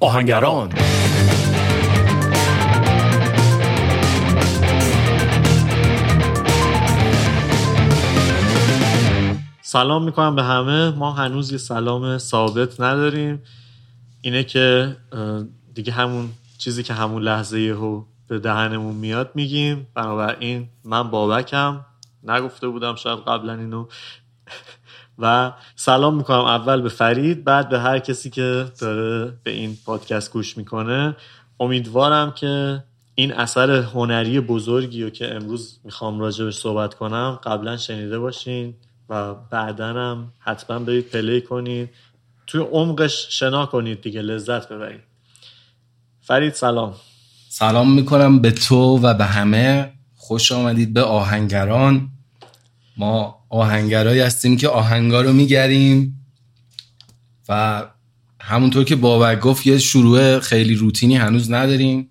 آهنگران. سلام می‌کنم به همه. ما هنوز یه سلام ثابت نداریم. اینه که دیگه همون چیزی که همون لحظه یهو به دهنمون میاد میگیم. بنابراین من بابکم. نگفته بودم شاید قبلا اینو. و سلام می‌کنم اول به فرید بعد به هر کسی که داره به این پادکست گوش می‌کنه. امیدوارم که این اثر هنری بزرگی رو که امروز می‌خوام راجبش صحبت کنم قبلا شنیده باشین و بعدا هم حتما برید پلی کنید توی عمقش شنا کنید دیگه لذت ببرید. فرید سلام. سلام می‌کنم به تو و به همه. خوش آمدید به آهنگران. ما آهنگرایی هستیم که آهنگا رو میگریم و همونطور که بابک گفت یه شروع خیلی روتینی هنوز نداریم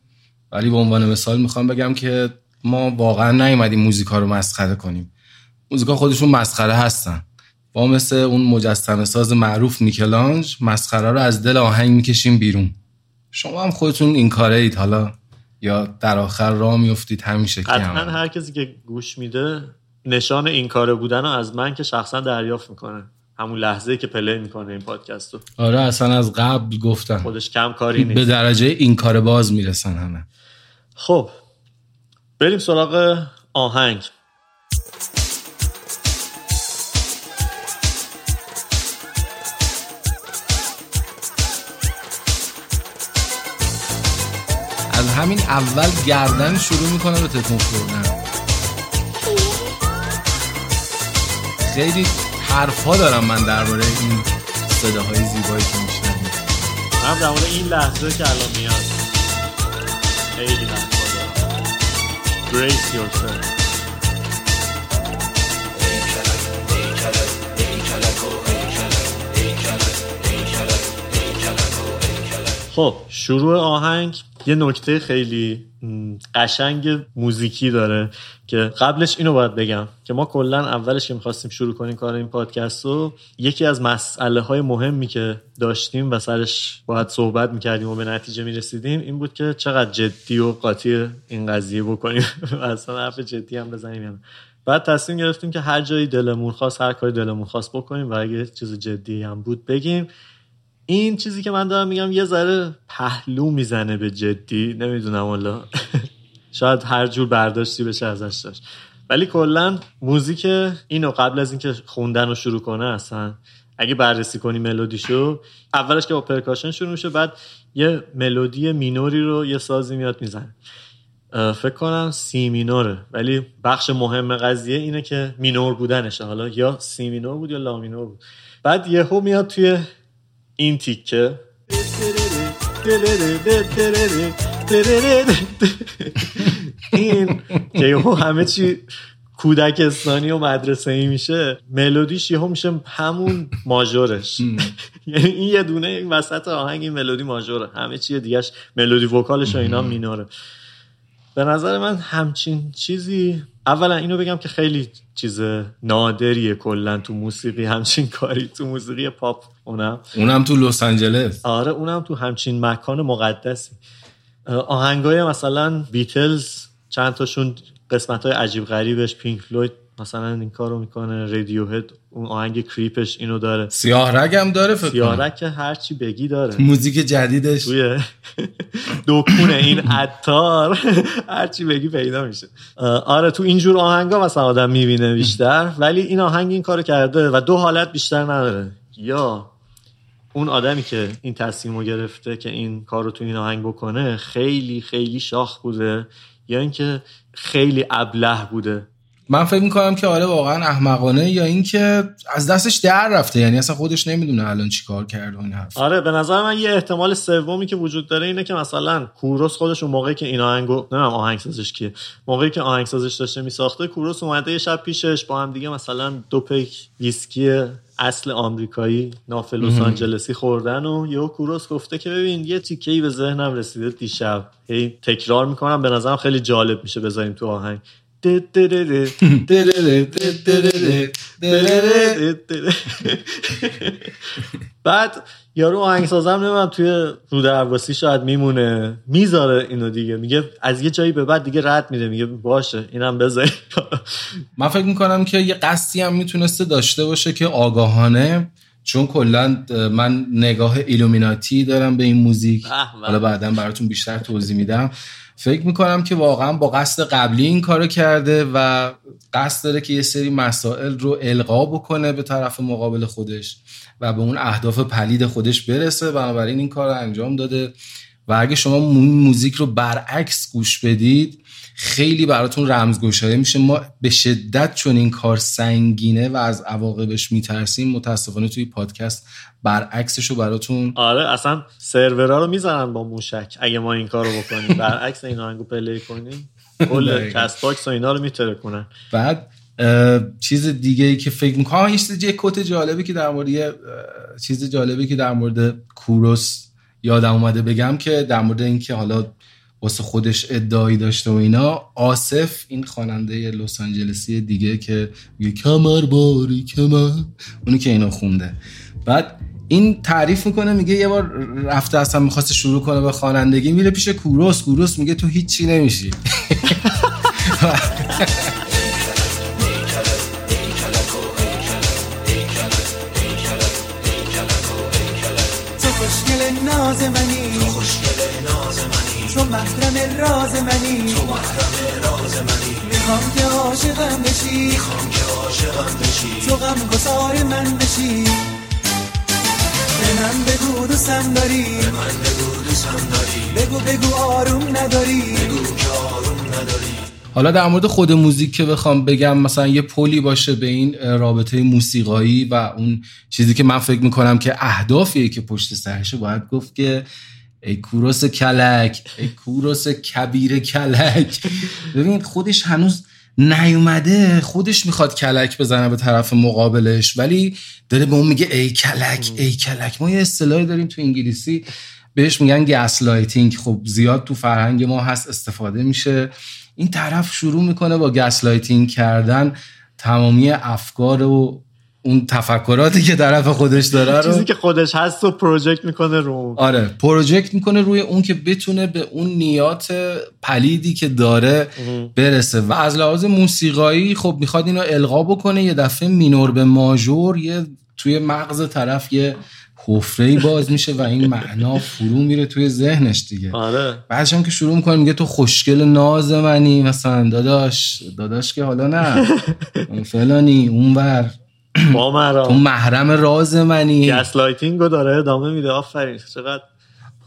ولی به عنوان مثال می‌خوام بگم که ما واقعا نیومدیم موزیکا رو مسخره کنیم. موزیکا خودشون مسخره هستن. با مثل اون مجسمه ساز معروف میکلانج مسخره رو از دل آهنگ می‌کشیم بیرون. شما هم خودتون این کاره اید حالا یا در آخر راه میفتید همیشه قطعا هر کسی که گوش میده نشان این کاره بودن رو از من که شخصا دریافت می‌کنه. همون لحظه که پلی می‌کنه این پادکست رو. آره اصلا از قبل گفتم خودش کم کاری نیست. به درجه این کار باز می‌رسن همه. خب بریم سراغ آهنگ. از همین اول گردن شروع می‌کنه به تکون خوردن. خیلی حرفا دارم من درباره این صداهای زیبایی که میشنم من در این لحظه که الان میاد خیلی حرفا Brace yourself. خب شروع آهنگ یه نکته خیلی قشنگ موزیکی داره که قبلش اینو باید بگم که ما کلا اولش که می‌خواستیم شروع کنیم کار این پادکست رو یکی از مسئله های مهمی که داشتیم و سرش باید صحبت می‌کردیم و به نتیجه می‌رسیدیم این بود که چقدر جدی و قاطی این قضیه بکنیم و اصلا حرف جدی هم بزنیم یعنی. بعد تصمیم گرفتیم که هر جایی دلمون خواست هر کاری دلمون خواست بکنیم و اگه چیز جدی هم بود بگیم این چیزی که من دارم میگم یه ذره پهلو می‌زنه به جدی نمی‌دونم والا شاید هر جور برداشتی بشه ازش داشت. ولی کلا موزیک اینو قبل از اینکه خوندن رو شروع کنه اصلا اگه بررسی کنی ملودیشو اولش که با percussion شروع میشه بعد یه ملودی مینوری رو یه سازی میاد می‌زنه. فکر کنم سی مینوره. ولی بخش مهم قضیه اینه که مینور بودنشه. حالا یا سی مینور بود یا لا مینور بود. بعد یهو میاد توی این تیکه. این که همه چی کودکستانی و مدرسه ای میشه ملودیش یهو میشه همون ماژورش. یعنی این یه دونه این وسط آهنگ این ملودی ماژوره. همه چی دیگهش ملودی وکالش و اینا مینوره. به نظر من همچین چیزی اولا اینو بگم که خیلی چیز نادریه کلا تو موسیقی. همچین کاری تو موسیقی پاپ اونم. اونم تو لس آنجلس. آره اونم تو همچین مکان مقدسی. آهنگای مثلا Beatles چند تاشون قسمت های عجیب غریبش Pink Floyd مثلا این کارو می‌کنه Radiohead اون آهنگ Creep ش اینو داره. سیاه رگ داره فکر سیاه رگ که هرچی بگی داره. موزیک جدیدش. توی دکونه این عطار. هرچی بگی پیدا میشه. آره تو اینجور آهنگا مثلا آدم می‌بینه بیشتر ولی این آهنگ این کارو کرده و دو حالت بیشتر نداره. یا اون آدمی که این تصمیم رو گرفته که این کار رو تو این آهنگ بکنه خیلی خیلی شاخ بوده یا اینکه خیلی ابله بوده. من فکر می‌کنم که آره واقعا احمقانه یا اینکه از دستش در رفته یعنی اصلا خودش نمی‌دونه الان چی کار کرده این حرف آره به نظر من یه احتمال سومی که وجود داره اینه که مثلا کوروس خودش اون موقعی که این آهنگو نمی‌دونم آهنگسازش کیه موقعی که آهنگسازش داشته میساخته کوروس اومده یه شب پیشش با هم دیگه مثلا دو پیک ویسکی اصل آمریکایی ناف لس آنجلسی خوردن و یهو کوروس گفته که ببین یه تیکه ای به ذهنم رسیده دیشب. هی تکرار می‌کنم به نظرم خیلی جالب میشه بذاریم تو آهنگ. بعد یارو آهنگسازم نمی‌دونم توی رو درواسی شاید میمونه. می‌ذاره اینو دیگه. میگه از یه جایی به بعد دیگه رد میده. میگه باشه اینم بذاری من فکر می‌کنم که یه قصدی هم می‌تونسته داشته باشه که آگاهانه چون کلا من نگاه ایلومیناتی دارم به این موزیک. حالا بعدا براتون بیشتر توضیح میدم. فکر می‌کنم که واقعا با قصد قبلی این کارو کرده و قصد داره که یه سری مسائل رو القا بکنه به طرف مقابل خودش و به اون اهداف پلید خودش برسه. بنابراین این کار رو انجام داده. و اگه شما موزیک رو برعکس گوش بدید خیلی براتون رمزگشایی میشه. ما به شدت چون این کار سنگینه و از عواقبش میترسیم متاسفانه توی پادکست برعکسش رو براتون آره اصلا سرورها رو می‌زنن با موشک. اگه ما این کار رو بکنیم برعکس این آهنگو پلی کنیم کل Castbox و اینا رو می‌ترکونن. بعد چیز دیگه ای که فکر می‌کنم یه چیز کت جالبی که در مورد چیز جالبی که در مورد کوروس یادم اومده بگم که در مورد اینکه حالا واسه خودش ادعایی داشته و اینا آصف این خواننده لس آنجلسی دیگه که میگه کمر باری کمر اونی که اینو خونده. بعد این تعریف می‌کنه میگه یه بار رفته اصلا می‌خواست شروع کنه به خوانندگی میره پیش کوروس کوروس میگه تو هیچی نمیشی. ناز منی تو خوشگل ناز منی تو محرم راز منی. تو محرم راز منی. می‌خوام که عاشقم بشی. می‌خوام که عاشقم بشی تو غم گسار من بشی. به من بگو دوستم داری. به من بگو دوستم داری بگو بگو آروم نداری بگو که آروم نداری. حالا در مورد خود موزیک که بخوام بگم مثلا یه پلی باشه به این رابطه موسیقایی و اون چیزی که من فکر می‌کنم که اهدافیه که پشت سرشه باید گفت که ای کوروس کلک ای کوروس کبیر کلک. ببین خودش هنوز نیومده خودش می‌خواد کلک بزنه به طرف مقابلش ولی داره به اون میگه ای کلک ای کلک. ما یه اصطلاحی داریم تو انگلیسی بهش میگن gaslighting خب زیاد تو فرهنگ ما هست استفاده میشه. این طرف شروع می‌کنه با gaslighting کردن تمامی افکار و اون تفکراتی که طرف خودش داره رو چیزی که خودش هست و project می‌کنه رو. آره project می‌کنه روی اون که بتونه به اون نیات پلیدی که داره برسه. و از لحاظ موسیقایی خب می‌خواد اینو القا بکنه یه دفعه مینور به ماژور یه توی مغز طرف یه حفره باز میشه و این معنا فرو میره توی ذهنش دیگه. آره. بعدش هم که شروع می‌کنه میگه تو خوشگل ناز منی. مثلا داداش داداش که حالا نه. فلانی اونور با مرا تو محرم راز منی. gaslighting و داره ادامه میده. آفرین. چقدر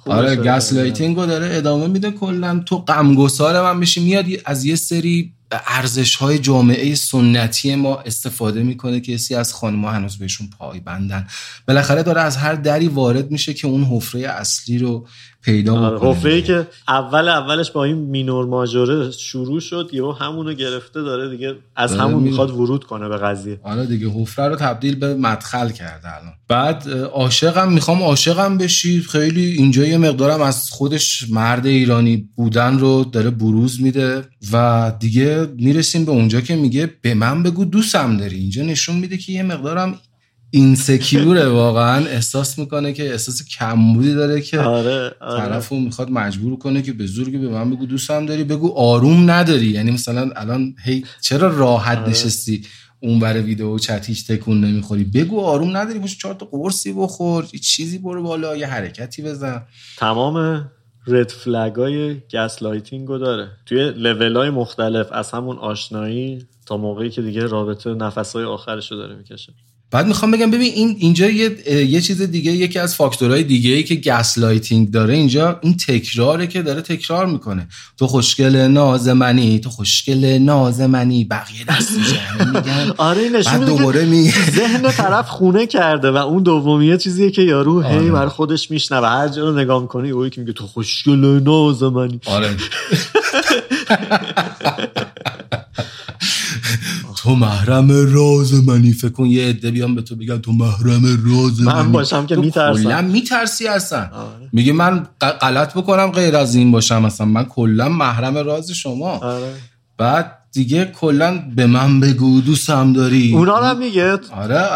آره gaslighting و داره ادامه میده. کلا تو غمگسار من میشی. میاد از یه سری ارزش های جامعه سنتی ما استفاده می‌کنه که خیلی از خانما هنوز بهشون پای بندن بالاخره داره از هر دری وارد میشه که اون حفره اصلی رو پیدا بکنه. حفره که اول اولش با این مینور ماژوره شروع شد یهو همونو گرفته داره دیگه از همون می- می‌خواد ورود کنه به قضیه. آره دیگه حفره رو تبدیل به مدخل کرده الان. بعد عاشقم می‌خوام عاشقم بشی. خیلی اینجا یه مقدارم از خودش مرد ایرانی بودن رو داره بروز میده و دیگه می‌رسیم به اونجا که میگه به من بگو دوستم داری. اینجا نشون میده که یه مقدارم اینسکیوره واقعا احساس می‌کنه که احساس کمبودی داره که آره آره. طرفو می‌خواد مجبور کنه که به زور به من بگو دوستم داری؟ بگو آروم نداری. یعنی مثلا الان هی چرا راحت آره. نشستی اون بر video chat هیچ تکون نمی‌خوری؟ بگو آروم نداری باشه چهار تا قرصی بخور یه چیزی برو بالا یه حرکتی بزن. تمام red flag های gaslighting و داره. توی لول های مختلف از همون آشنایی تا موقعی که دیگه رابطه نفس های آخرش رو داره می‌کشه. بعد می‌خوام بگم ببین این اینجا یه یه چیز دیگه یکی از فاکتورهای دیگه ای که gaslighting داره اینجا این تکراره که داره تکرار می‌کنه. تو خوشگل ناز منی تو خوشگل ناز منی بقیه دست میگن آره نشون بعد میده دوباره می ذهن طرف خونه کرده و اون دومیه چیزیه که یارو هی آره. بر خودش میشنوه. هر جا رو نگاه می‌کنی اوی که میگه تو خوشگل ناز منی آره. تو محرم راز منی فکر کن یه عده بیان به تو بگن تو محرم راز من منی. باشم که می‌ترسم. کلا میترسی اصلا. میگه من غلط بکنم غیر از این باشم مثلا من کلا محرم راز شما آره بعد دیگه کلا به من بگو دوستم داری. اونا هم میگه. آره.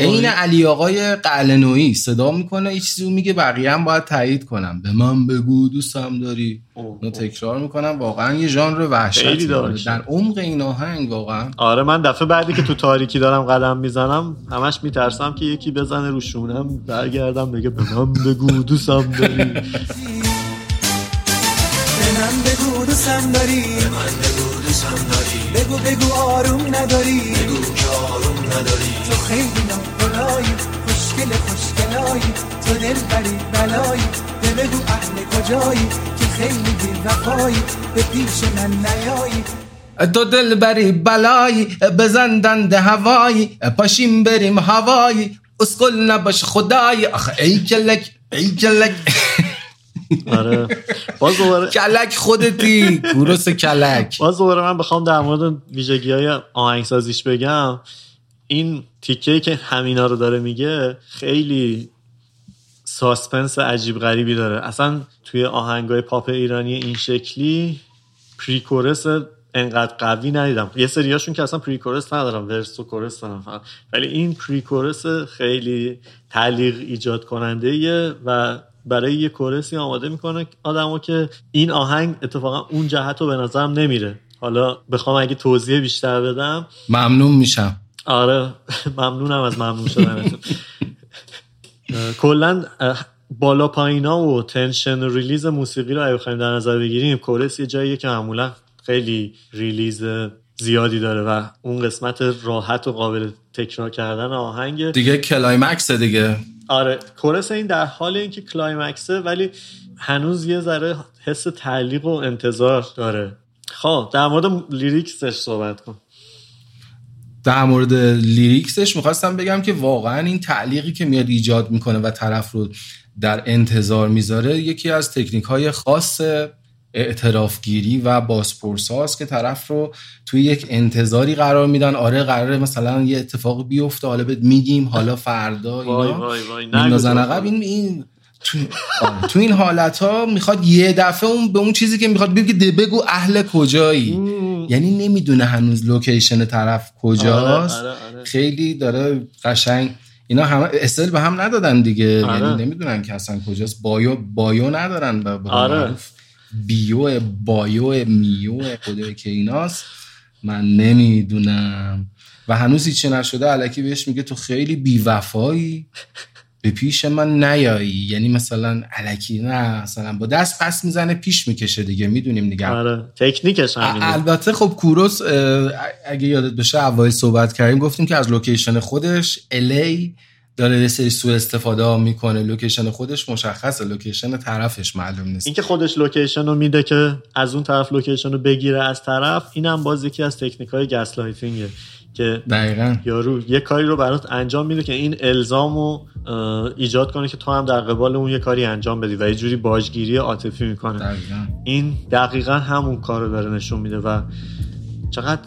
عین علی آقای قلنویی صدا می‌کنه یه چیزی میگه بقیه هم باید تایید کنم به من بگو دوستم داری. اونو تکرار می‌کنم. واقعا یه ژانر وحشتی داره. در عمق این آهنگ واقعا. آره من دفعه بعدی که تو تاریکی دارم قدم می‌زنم همش میترسم که یکی بزنه رو شونم برگردم بگه به من بگو دوستم داری. به من بگو دوستم داری. من بگو دوستم داری بگو بگو آروم نداری. بگو که آروم نداری. تو خیلی ناخدایی خوشگل خوشگلایی. تو دل بری بلایی. به بگو اهل کجایی که خیلی بی وفایی به پیش من نیایی. تو دل بری بلایی بزن دند هوایی. پاشیم بریم هوایی. اسکل نباش خدای آخه ای کلک ای کلک. آره. باز دوباره کلک خودتی. کوروس کلک. باز دوباره من بخوام در مورد ویژگی های آهنگسازیش بگم. این تیکه که همینا رو داره میگه خیلی suspense عجیب غریبی داره. اصلا توی آهنگای پاپ ایرانی این شکلی pre-chorus انقدر قوی ندیدم. یه سریاشون که اصلا pre-chorus ندارن verse و chorus دارن فقط. ولی این pre-chorus خیلی تعلیق ایجاد کننده و برای یه chorus ی آماده می‌کنه آدمو که این آهنگ اتفاقا اون جهت رو به نظرم نمیره. حالا بخوام اگه توضیح بیشتر بدم. ممنون میشم. آره ممنونم از ممنون شدنتون. اه، کلا بالا پایینا و tension و release موسیقی رو اگه بخوایم در نظر بگیریم chorus یه جاییه که معمولا خیلی release زیادی داره و اون قسمت راحت و قابل تکرار کردن آهنگ. دیگه climax دیگه. آره chorus این در حال اینکه climax ه ولی هنوز یه ذره حس تعلیق و انتظار داره. خب در مورد lyrics ش صحبت کن. در مورد lyrics ش می‌خواستم بگم که واقعا این تعلیقی که میاد ایجاد می‌کنه و طرف رو در انتظار می‌ذاره یکی از تکنیک های خاص اعترافگیری و بازپرس هاست که طرف رو توی یک انتظاری قرار میدن آره قراره مثلا یه اتفاق بیفته حالا بهت میگیم حالا فردا وای اینا وای وای میندازن تو. عقب این این تو, تو این حالت ها می‌خواد یه دفعه اون به اون چیزی که می‌خواد بگه ده بگو اهل کجایی یعنی نمی‌دونه هنوز location طرف کجاست آره، آره، آره. خیلی داره قشنگ اینا همه اصل به هم ندادن دیگه آره. یعنی نمی‌دونن که اصلا کجاست bio bio ندارن به آره. معروف. bio bio میو خدای که ایناست. من نمی‌دونم. و هنوز هیچی نشده الکی بهش میگه تو خیلی بیوفایی. به پیش من نیایی. یعنی مثلا الکی نه مثلا با دست پس می‌زنه پیش می‌کشه دیگه. می‌دونیم دیگه. آره تکنیکش البته خب کوروس اگه یادت بشه اول صحبت کردیم گفتیم که از location خودش الی داره یه سری سوء استفاده ها می‌کنه. location خودش مشخصه. location طرفش معلوم نیست. اینکه خودش location رو میده که از اون طرف location رو بگیره از طرف اینم باز یکی از تکنیک های gaslighting ه که دقیقا. یارو یه کاری رو برات انجام میده که این الزام رو ایجاد کنه که تو هم در قبال اون یه کاری انجام بدی و یه جوری باجگیری عاطفی می‌کنه. دقیقا. این دقیقا همون کار رو داره نشون میده و چقدر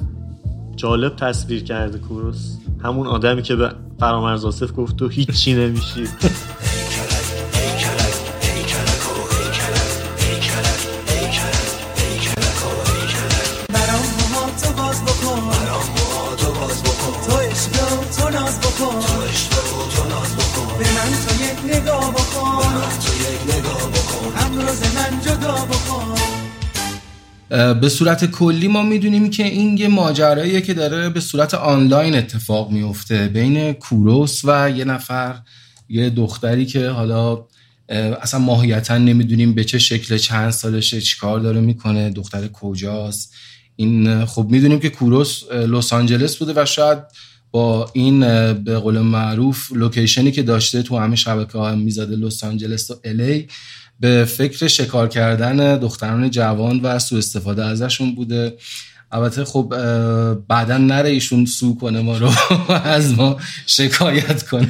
جالب تصویر کرده کوروس. همون آدمی که به فرامرز آصف گفت تو هیچی نمیشی. به من تو یک نگاه بکن. به من جدا بکن. به صورت کلی ما می‌دونیم که این یه ماجراییه که داره به صورت آنلاین اتفاق میفته بین کوروس و یه نفر یه دختری که حالا اصلا ماهیتا نمی‌دونیم به چه شکل چند سالشه چیکار داره می‌کنه دختر کجاست. این خب می‌دونیم که کوروس لس آنجلس بوده و شاید با این به قول معروف لوکیشنی که داشته تو همه شبکه ها می‌زده لس آنجلس و الی به فکر شکار کردن دختران جوان و سوء استفاده ازشون بوده. البته خب بعدا نره ایشون سو کنه ما رو از ما شکایت کنه.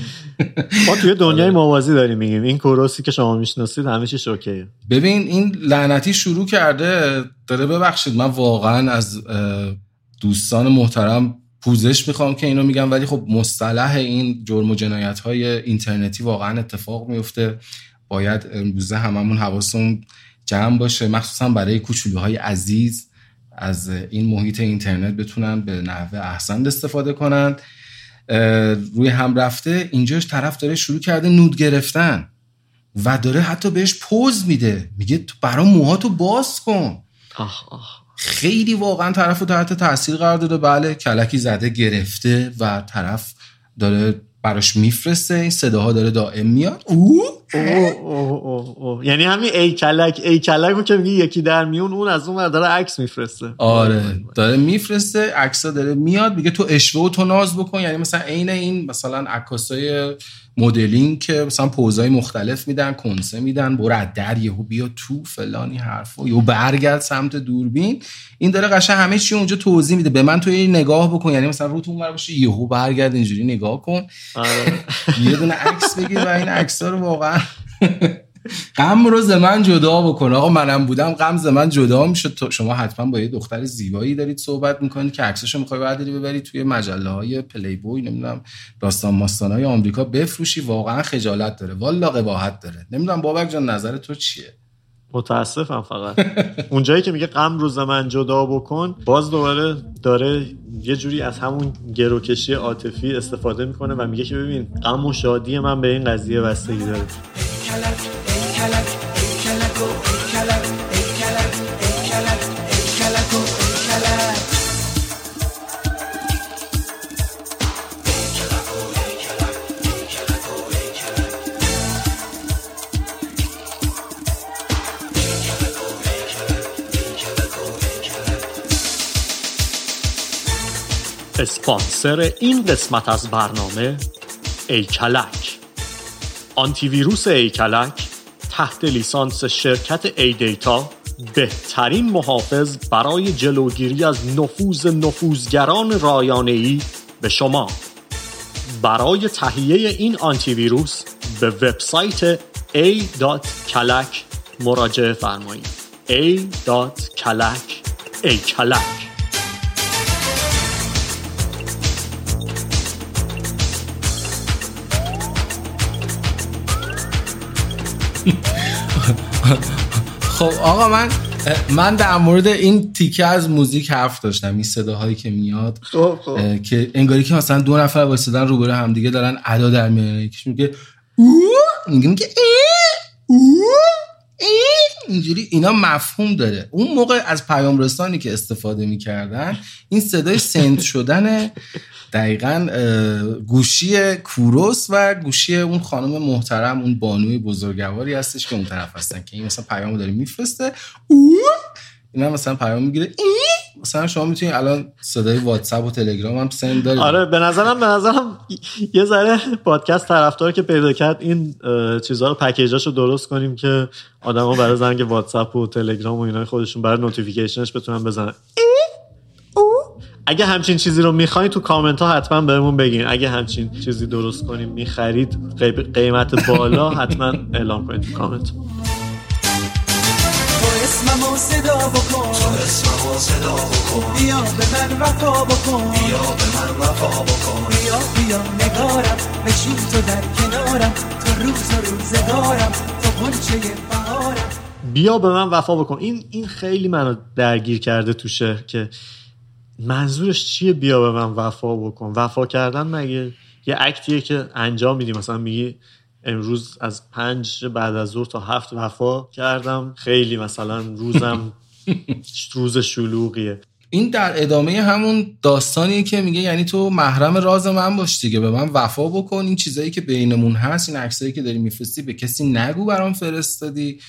ما توی دنیای موازی داریم میگیم. این کوروسی که شما می‌شناسید همه چیش اوکیه. ببین این لعنتی شروع کرده داره ببخشید من واقعا از دوستان محترم پوزش می‌خوام که اینو میگم ولی خب مصطلح این جرم و جنایت های اینترنتی واقعا اتفاق میفته باید امروزه هممون حواسمون جمع باشه مخصوصا برای کوچولوهای عزیز از این محیط اینترنت بتونن به نحوه احسن استفاده کنن. روی هم رفته اینجاش طرف داره شروع کرده نود گرفتن و داره حتی بهش پوز میده. میگه تو برا موهاتو باز کن. آخ آخ خیلی واقعا طرف رو تحت تاثیر قرار داده. بله کلکی زده گرفته و طرف داره براش میفرسته. این صداها داره دائم میاد. او اوه. یعنی همین ای کلک ای کلک رو که میگی یکی در میون اون از اون داره عکس میفرسته آره داره میفرسته عکسا داره میاد میگه تو اشوه و تو ناز بکن یعنی مثلا عین این مثلا عکاسای مدلینگ که مثلا پوزای مختلف میدن کنسه میدن برو از در یهو بیا تو فلانی حرفا یهو برگرد سمت دوربین. این داره قشنگ همه چی اونجا توضیح میده. به من تو یه نگاه بکن. یعنی مثلا رو تو اونور باشه یهو برگرد اینجوری نگاه کن. آره. یه دونه عکس بگیر و این عکس‌ها رو واقعا غم رو ز من جدا بکن. آقا منم بودم غم ز من جدا می‌شد تو شما حتما با یه دختر زیبایی دارید صحبت می‌کنید. که عکسشو می‌خوای برداری ببری توی مجله های پلی بوی نمی‌دونم داستان ماستان های آمریکا بفروشی. واقعا خجالت داره. والا قباحت داره. نمی‌دونم بابک جان نظر تو چیه؟ متاسفم فقط. اونجایی که میگه غم رو من جدا بکن باز دوباره داره یه جوری از همون گروکشی عاطفی استفاده می‌کنه و میگه که ببین غم و شادی من به این قضیه بستگی داره. اسپانسر این قسمت از برنامه ایکلک آنتی ویروس ایکلک تحت لیسانس شرکت ای دیتا بهترین محافظ برای جلوگیری از نفوذ نفوذگران رایانه‌ای به شما. برای تهیه این آنتی ویروس به وبسایت a.kalak مراجعه فرمایید. A.kalak ایکلک خب آقا من من در مورد این تیکه از موزیک حرف داشتم این صداهایی که میاد خب خب. که انگاری که مثلا دو نفر وایسادن روبرو همدیگه دارن ادا در میارن. یکیش میگه او؟ میگه میگه او. اینجوری اینا مفهوم داره. اون موقع از پیام رسانی که استفاده می‌کردن این صدای سنت شدن دقیقا گوشی کوروس و گوشی اون خانم محترم اون بانوی بزرگواری هستش که اون طرف هستن که این مثلا پیامو داره میفرسته. او اینا مثلا پیام می‌گیره. مثلا شما می‌تونید الان صدای واتساپ و تلگرام هم سند دارید. آره به نظرم به نظرم یه ذره پادکست طرفدار که پیدا کرد این چیزها رو package اشو درست کنیم که آدما برای زنگ واتساپ و تلگرام و اینا خودشون برای notification ش بتونن بزنن. اگه همچین چیزی رو می‌خواین تو کامنت ها حتما بهمون بگین. اگه همچین چیزی درست کنیم می‌خرید قیمت بالا حتما اعلام کنید تو کامنت. اسممو صدا بکن. تو اسممو صدا بکن. بیا به من وفا بکن. بیا به من وفا بکن. بیا بیا نگارم. بشین تو در کنارم. تو روز و روزگارم. تو غنچه بهارم. بیا به من وفا بکن. این این خیلی منو درگیر کرده تو شعر که منظورش چیه؟ بیا به من وفا بکن. وفا کردن مگه؟ یه اکتیه که انجام میدی. مثلا میگی امروز از پنج بعد از ظهر تا هفت وفا کردم. خیلی مثلا روزم روز شلوغیه. این در ادامه همون داستانیه که میگه یعنی تو محرم راز من باش دیگه. به من وفا بکن. این چیزایی که بینمون هست این عکسایی که داری میفرستی به کسی نگو برام فرستادی.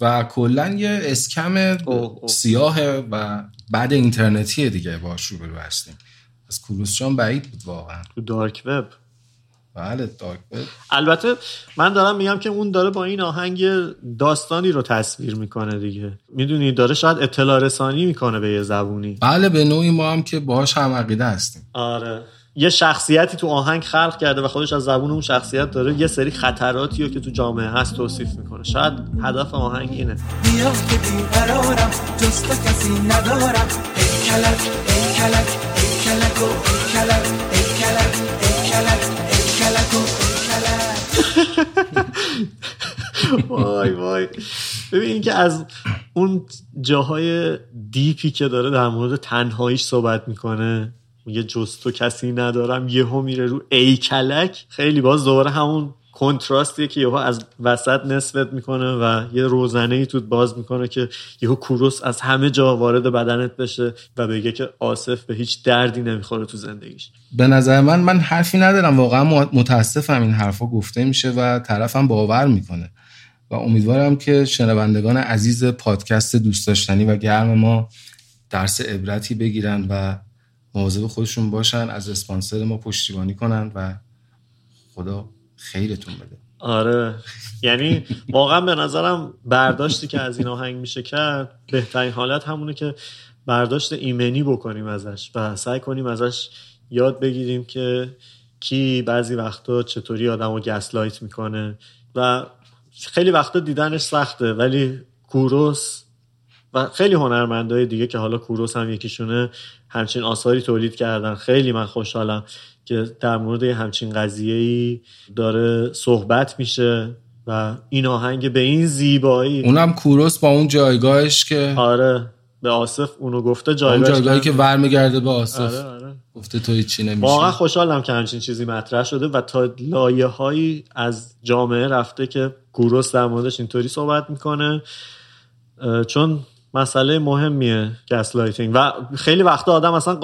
و کلا یه اسکم اوه. سیاه و بعد اینترنتیه دیگه باش روبرو هستیم از کوروس جان بعید بود واقعا. تو دارک وب. بله دارک وب. البته من دارم میگم که اون داره با این آهنگ داستانی رو تصویر می‌کنه دیگه. می‌دونی داره شاید اطلاع رسانی می‌کنه به یه زبونی. بله به نوعی ما هم که باهاش هم عقیده هستیم. آره. یه شخصیتی تو آهنگ خلق کرده و خودش از زبون اون شخصیت داره یه سری خطراتی رو که تو جامعه هست توصیف می‌کنه. شاید هدف آهنگ اینه. بیا که بیقرارم جز تو کسی ندارم. ای کلک ای کلک ای کلک و ای کلک ای کلک ای کلک ای کلک و ای کلک. وای وای. ببین این که از اون جاهای deep ی که داره در مورد تنهاییش صحبت می‌کنه میگه جز تو کسی ندارم یهو میره رو ای کلک خیلی باز دوباره همون contrast یه که یهو از وسط نسبت می‌کنه و یه روزنه ای تو باز می‌کنه که یهو کوروس از همه جا وارد بدنت بشه و بگه که آصف به هیچ دردی نمی‌خوره تو زندگیش. به نظر من من حرفی ندارم. واقعا متاسفم این حرفا گفته میشه و طرفم باور می‌کنه. و امیدوارم که شنوندگان عزیز پادکست دوست داشتنی و گرم ما درس عبرتی بگیرن و مواظب خودشون باشن از اسپانسر ما پشتیبانی کنن و خدا خیرتون بده. آره. یعنی واقعا به نظرم برداشتی که از این آهنگ میشه کرد بهترین حالت همونه که برداشت ایمنی بکنیم ازش و سعی کنیم ازش یاد بگیریم که کی بعضی وقتا چطوری آدم رو گسلایت می‌کنه و خیلی وقتا دیدنش سخته ولی کوروس و خیلی هنرمندای دیگه که حالا کوروس هم یکیشونه همچین آثاری تولید کردن. خیلی من خوشحالم که در مورد همچین قضیه ای داره صحبت میشه و این آهنگ به این زیبایی. اونم کوروس با اون جایگاهش که آره به آصف اونو گفته جایگاهش اون جایگاهی که ورمیگرده به آصف. آره آره. گفته تو هیچی نمیشه واقعا خوشحالم که همچین چیزی مطرح شده و تا لایه هایی از جامعه رفته که کوروس در موردش اینطوری صحبت می‌کنه. چون مسئله مهمیه gaslighting. و خیلی وقتا آدم اصلا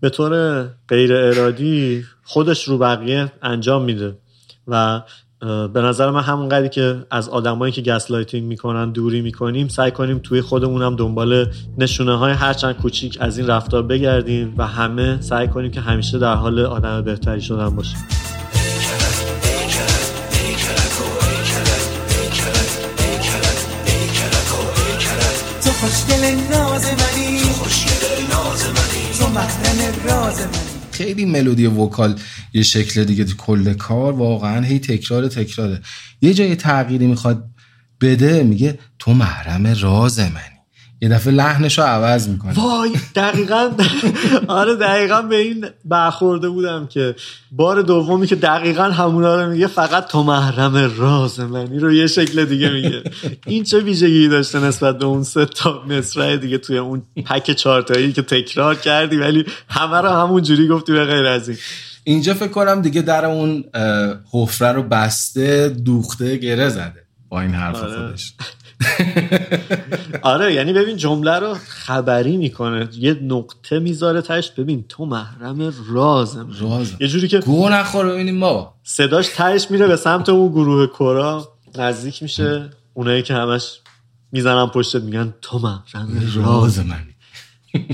به طور غیر ارادی خودش رو بقیه انجام میده. و به نظر من همون قدری که از آدمایی که gaslighting می‌کنن دوری می‌کنیم سعی کنیم توی خودمونم دنبال نشونه های هرچند کوچیک از این رفتار بگردیم و همه سعی کنیم که همیشه در حال آدم بهتری شدن باشیم. خوشگل ناز منی. ناز منی. تو محرم راز منی. خیلی ملودی وکال یه شکل دیگه تو کل کار. واقعا هی تکرار تکراره. یه جای تغییری می‌خواد بده میگه تو محرم راز منی. یه دفعه لحنش رو عوض می‌کنه. وای دقیقا. آره دقیقا به این برخورده بودم که بار دومی که دقیقا همونا رو میگه فقط تو محرم راز منی رو یه شکل دیگه میگه. این چه ویژگی داشته نسبت به اون سه تا مصرع دیگه توی اون پک چارتایی که تکرار کردی ولی همه رو همون جوری گفتی به غیر از این. اینجا فکر کنم دیگه در اون حفره رو بسته دوخته گره زده با این حرف آره. خودش. آره یعنی ببین جمله رو خبری می‌کنه. یه نقطه می‌ذاره تش ببین تو محرم رازم. رازم. یه جوری که گوه نخور ببینیم ما صداش تهش میره به سمت اون گروه کورا. نزدیک میشه. اونایی که همش می‌زنن پشتت میگن تو محرم راز من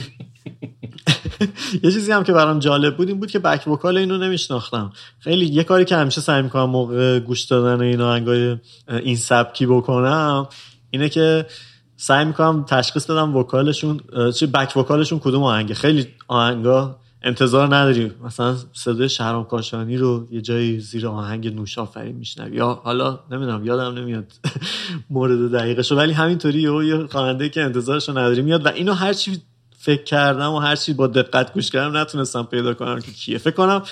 یه چیزی هم که برام جالب بود این بود که بک وکال اینو نمیشناختم. خیلی یه کاری که همیشه سعی می‌کنم موقع گوش دادن این آهنگای این سبکی بکنم اینه که سعی می‌کنم تشخیص بدم وکالشون چه بک وکالشون کدوم آهنگه. خیلی آهنگا انتظار نداریم. مثلا صدای شهرام کاشانی رو یه جایی زیر آهنگ نوش آفرین میشنوی. یا حالا نمی‌دونم یادم نمیاد مورد دقیقش ولی همینطوری یه خواننده که انتظارش رو نداری میاد و اینو هرچی فکر کردم و هرچی با دقت گوش کردم نتونستم پیدا کنم که کیه. فکر کنم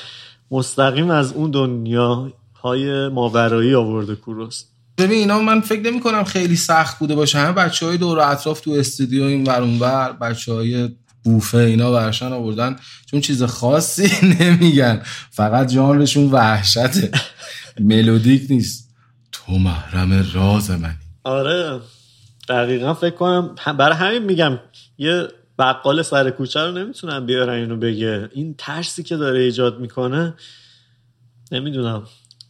مستقیم از اون دنیا های ماورایی آورده کوروس. ببین اینا من فکر نمی کنم خیلی سخت بوده باشه. همه بچه های دور اطراف تو استودیو این ور اونور بچه های بوفه اینا ورشن آوردن. چون چیز خاصی نمیگن. فقط جانشون وحشته. ملودیک نیست. تو محرم راز منی. آره. دقیقا فکر کنم برای همین میگم یه بقال سر کوچه رو نمی‌تونن بیارن اینو بگه. این ترسی که داره ایجاد می‌کنه نمی‌دونم.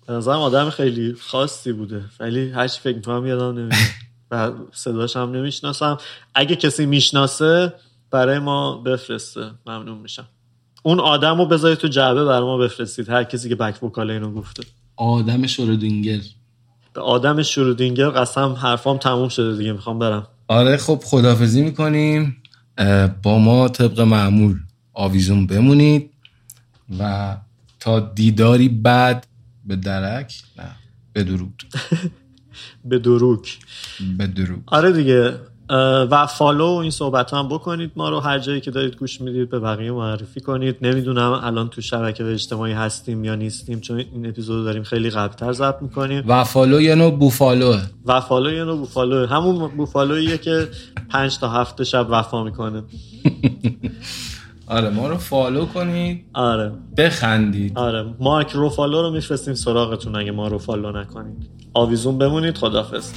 به نظرم آدم خیلی خاصی بوده. ولی هرچی فکر می‌کنم یادم نمیاد. و صداش هم نمی‌شناسم. اگه کسی می‌شناسه برای ما بفرسته. ممنون میشم. اون آدم رو بذارید تو جعبه برای ما بفرستید. هر کسی که بک وکال اینو گفته. آدم شرودینگر به آدم شرودینگر قسم حرفام تموم شده دیگه. می‌خوام برم. آره خب خدافزی می‌کنیم. با ما طبق معمول آویزون بمونید و تا دیداری بعد به درک نه. به درود. به دروک. به دروک. آره دیگه. و follow این صحبت هم بکنید. ما رو هر جایی که دارید گوش می‌دید به بقیه معرفی کنید. نمی‌دونم الان تو شبکه اجتماعی هستیم یا نیستیم چون این اپیزود داریم خیلی قبلتر ضبط می‌کنیم. و follow یه نوع بوفالوه و follow یه نوع بوفالوه همون بوفالویه که پنج تا هفته شب وفا می‌کنه. آره ما رو follow کنید آره بخندید آره مارک رو follow رو میفرستیم سراغتون اگه ما رو follow نکنید آویزون بمونید خدافظ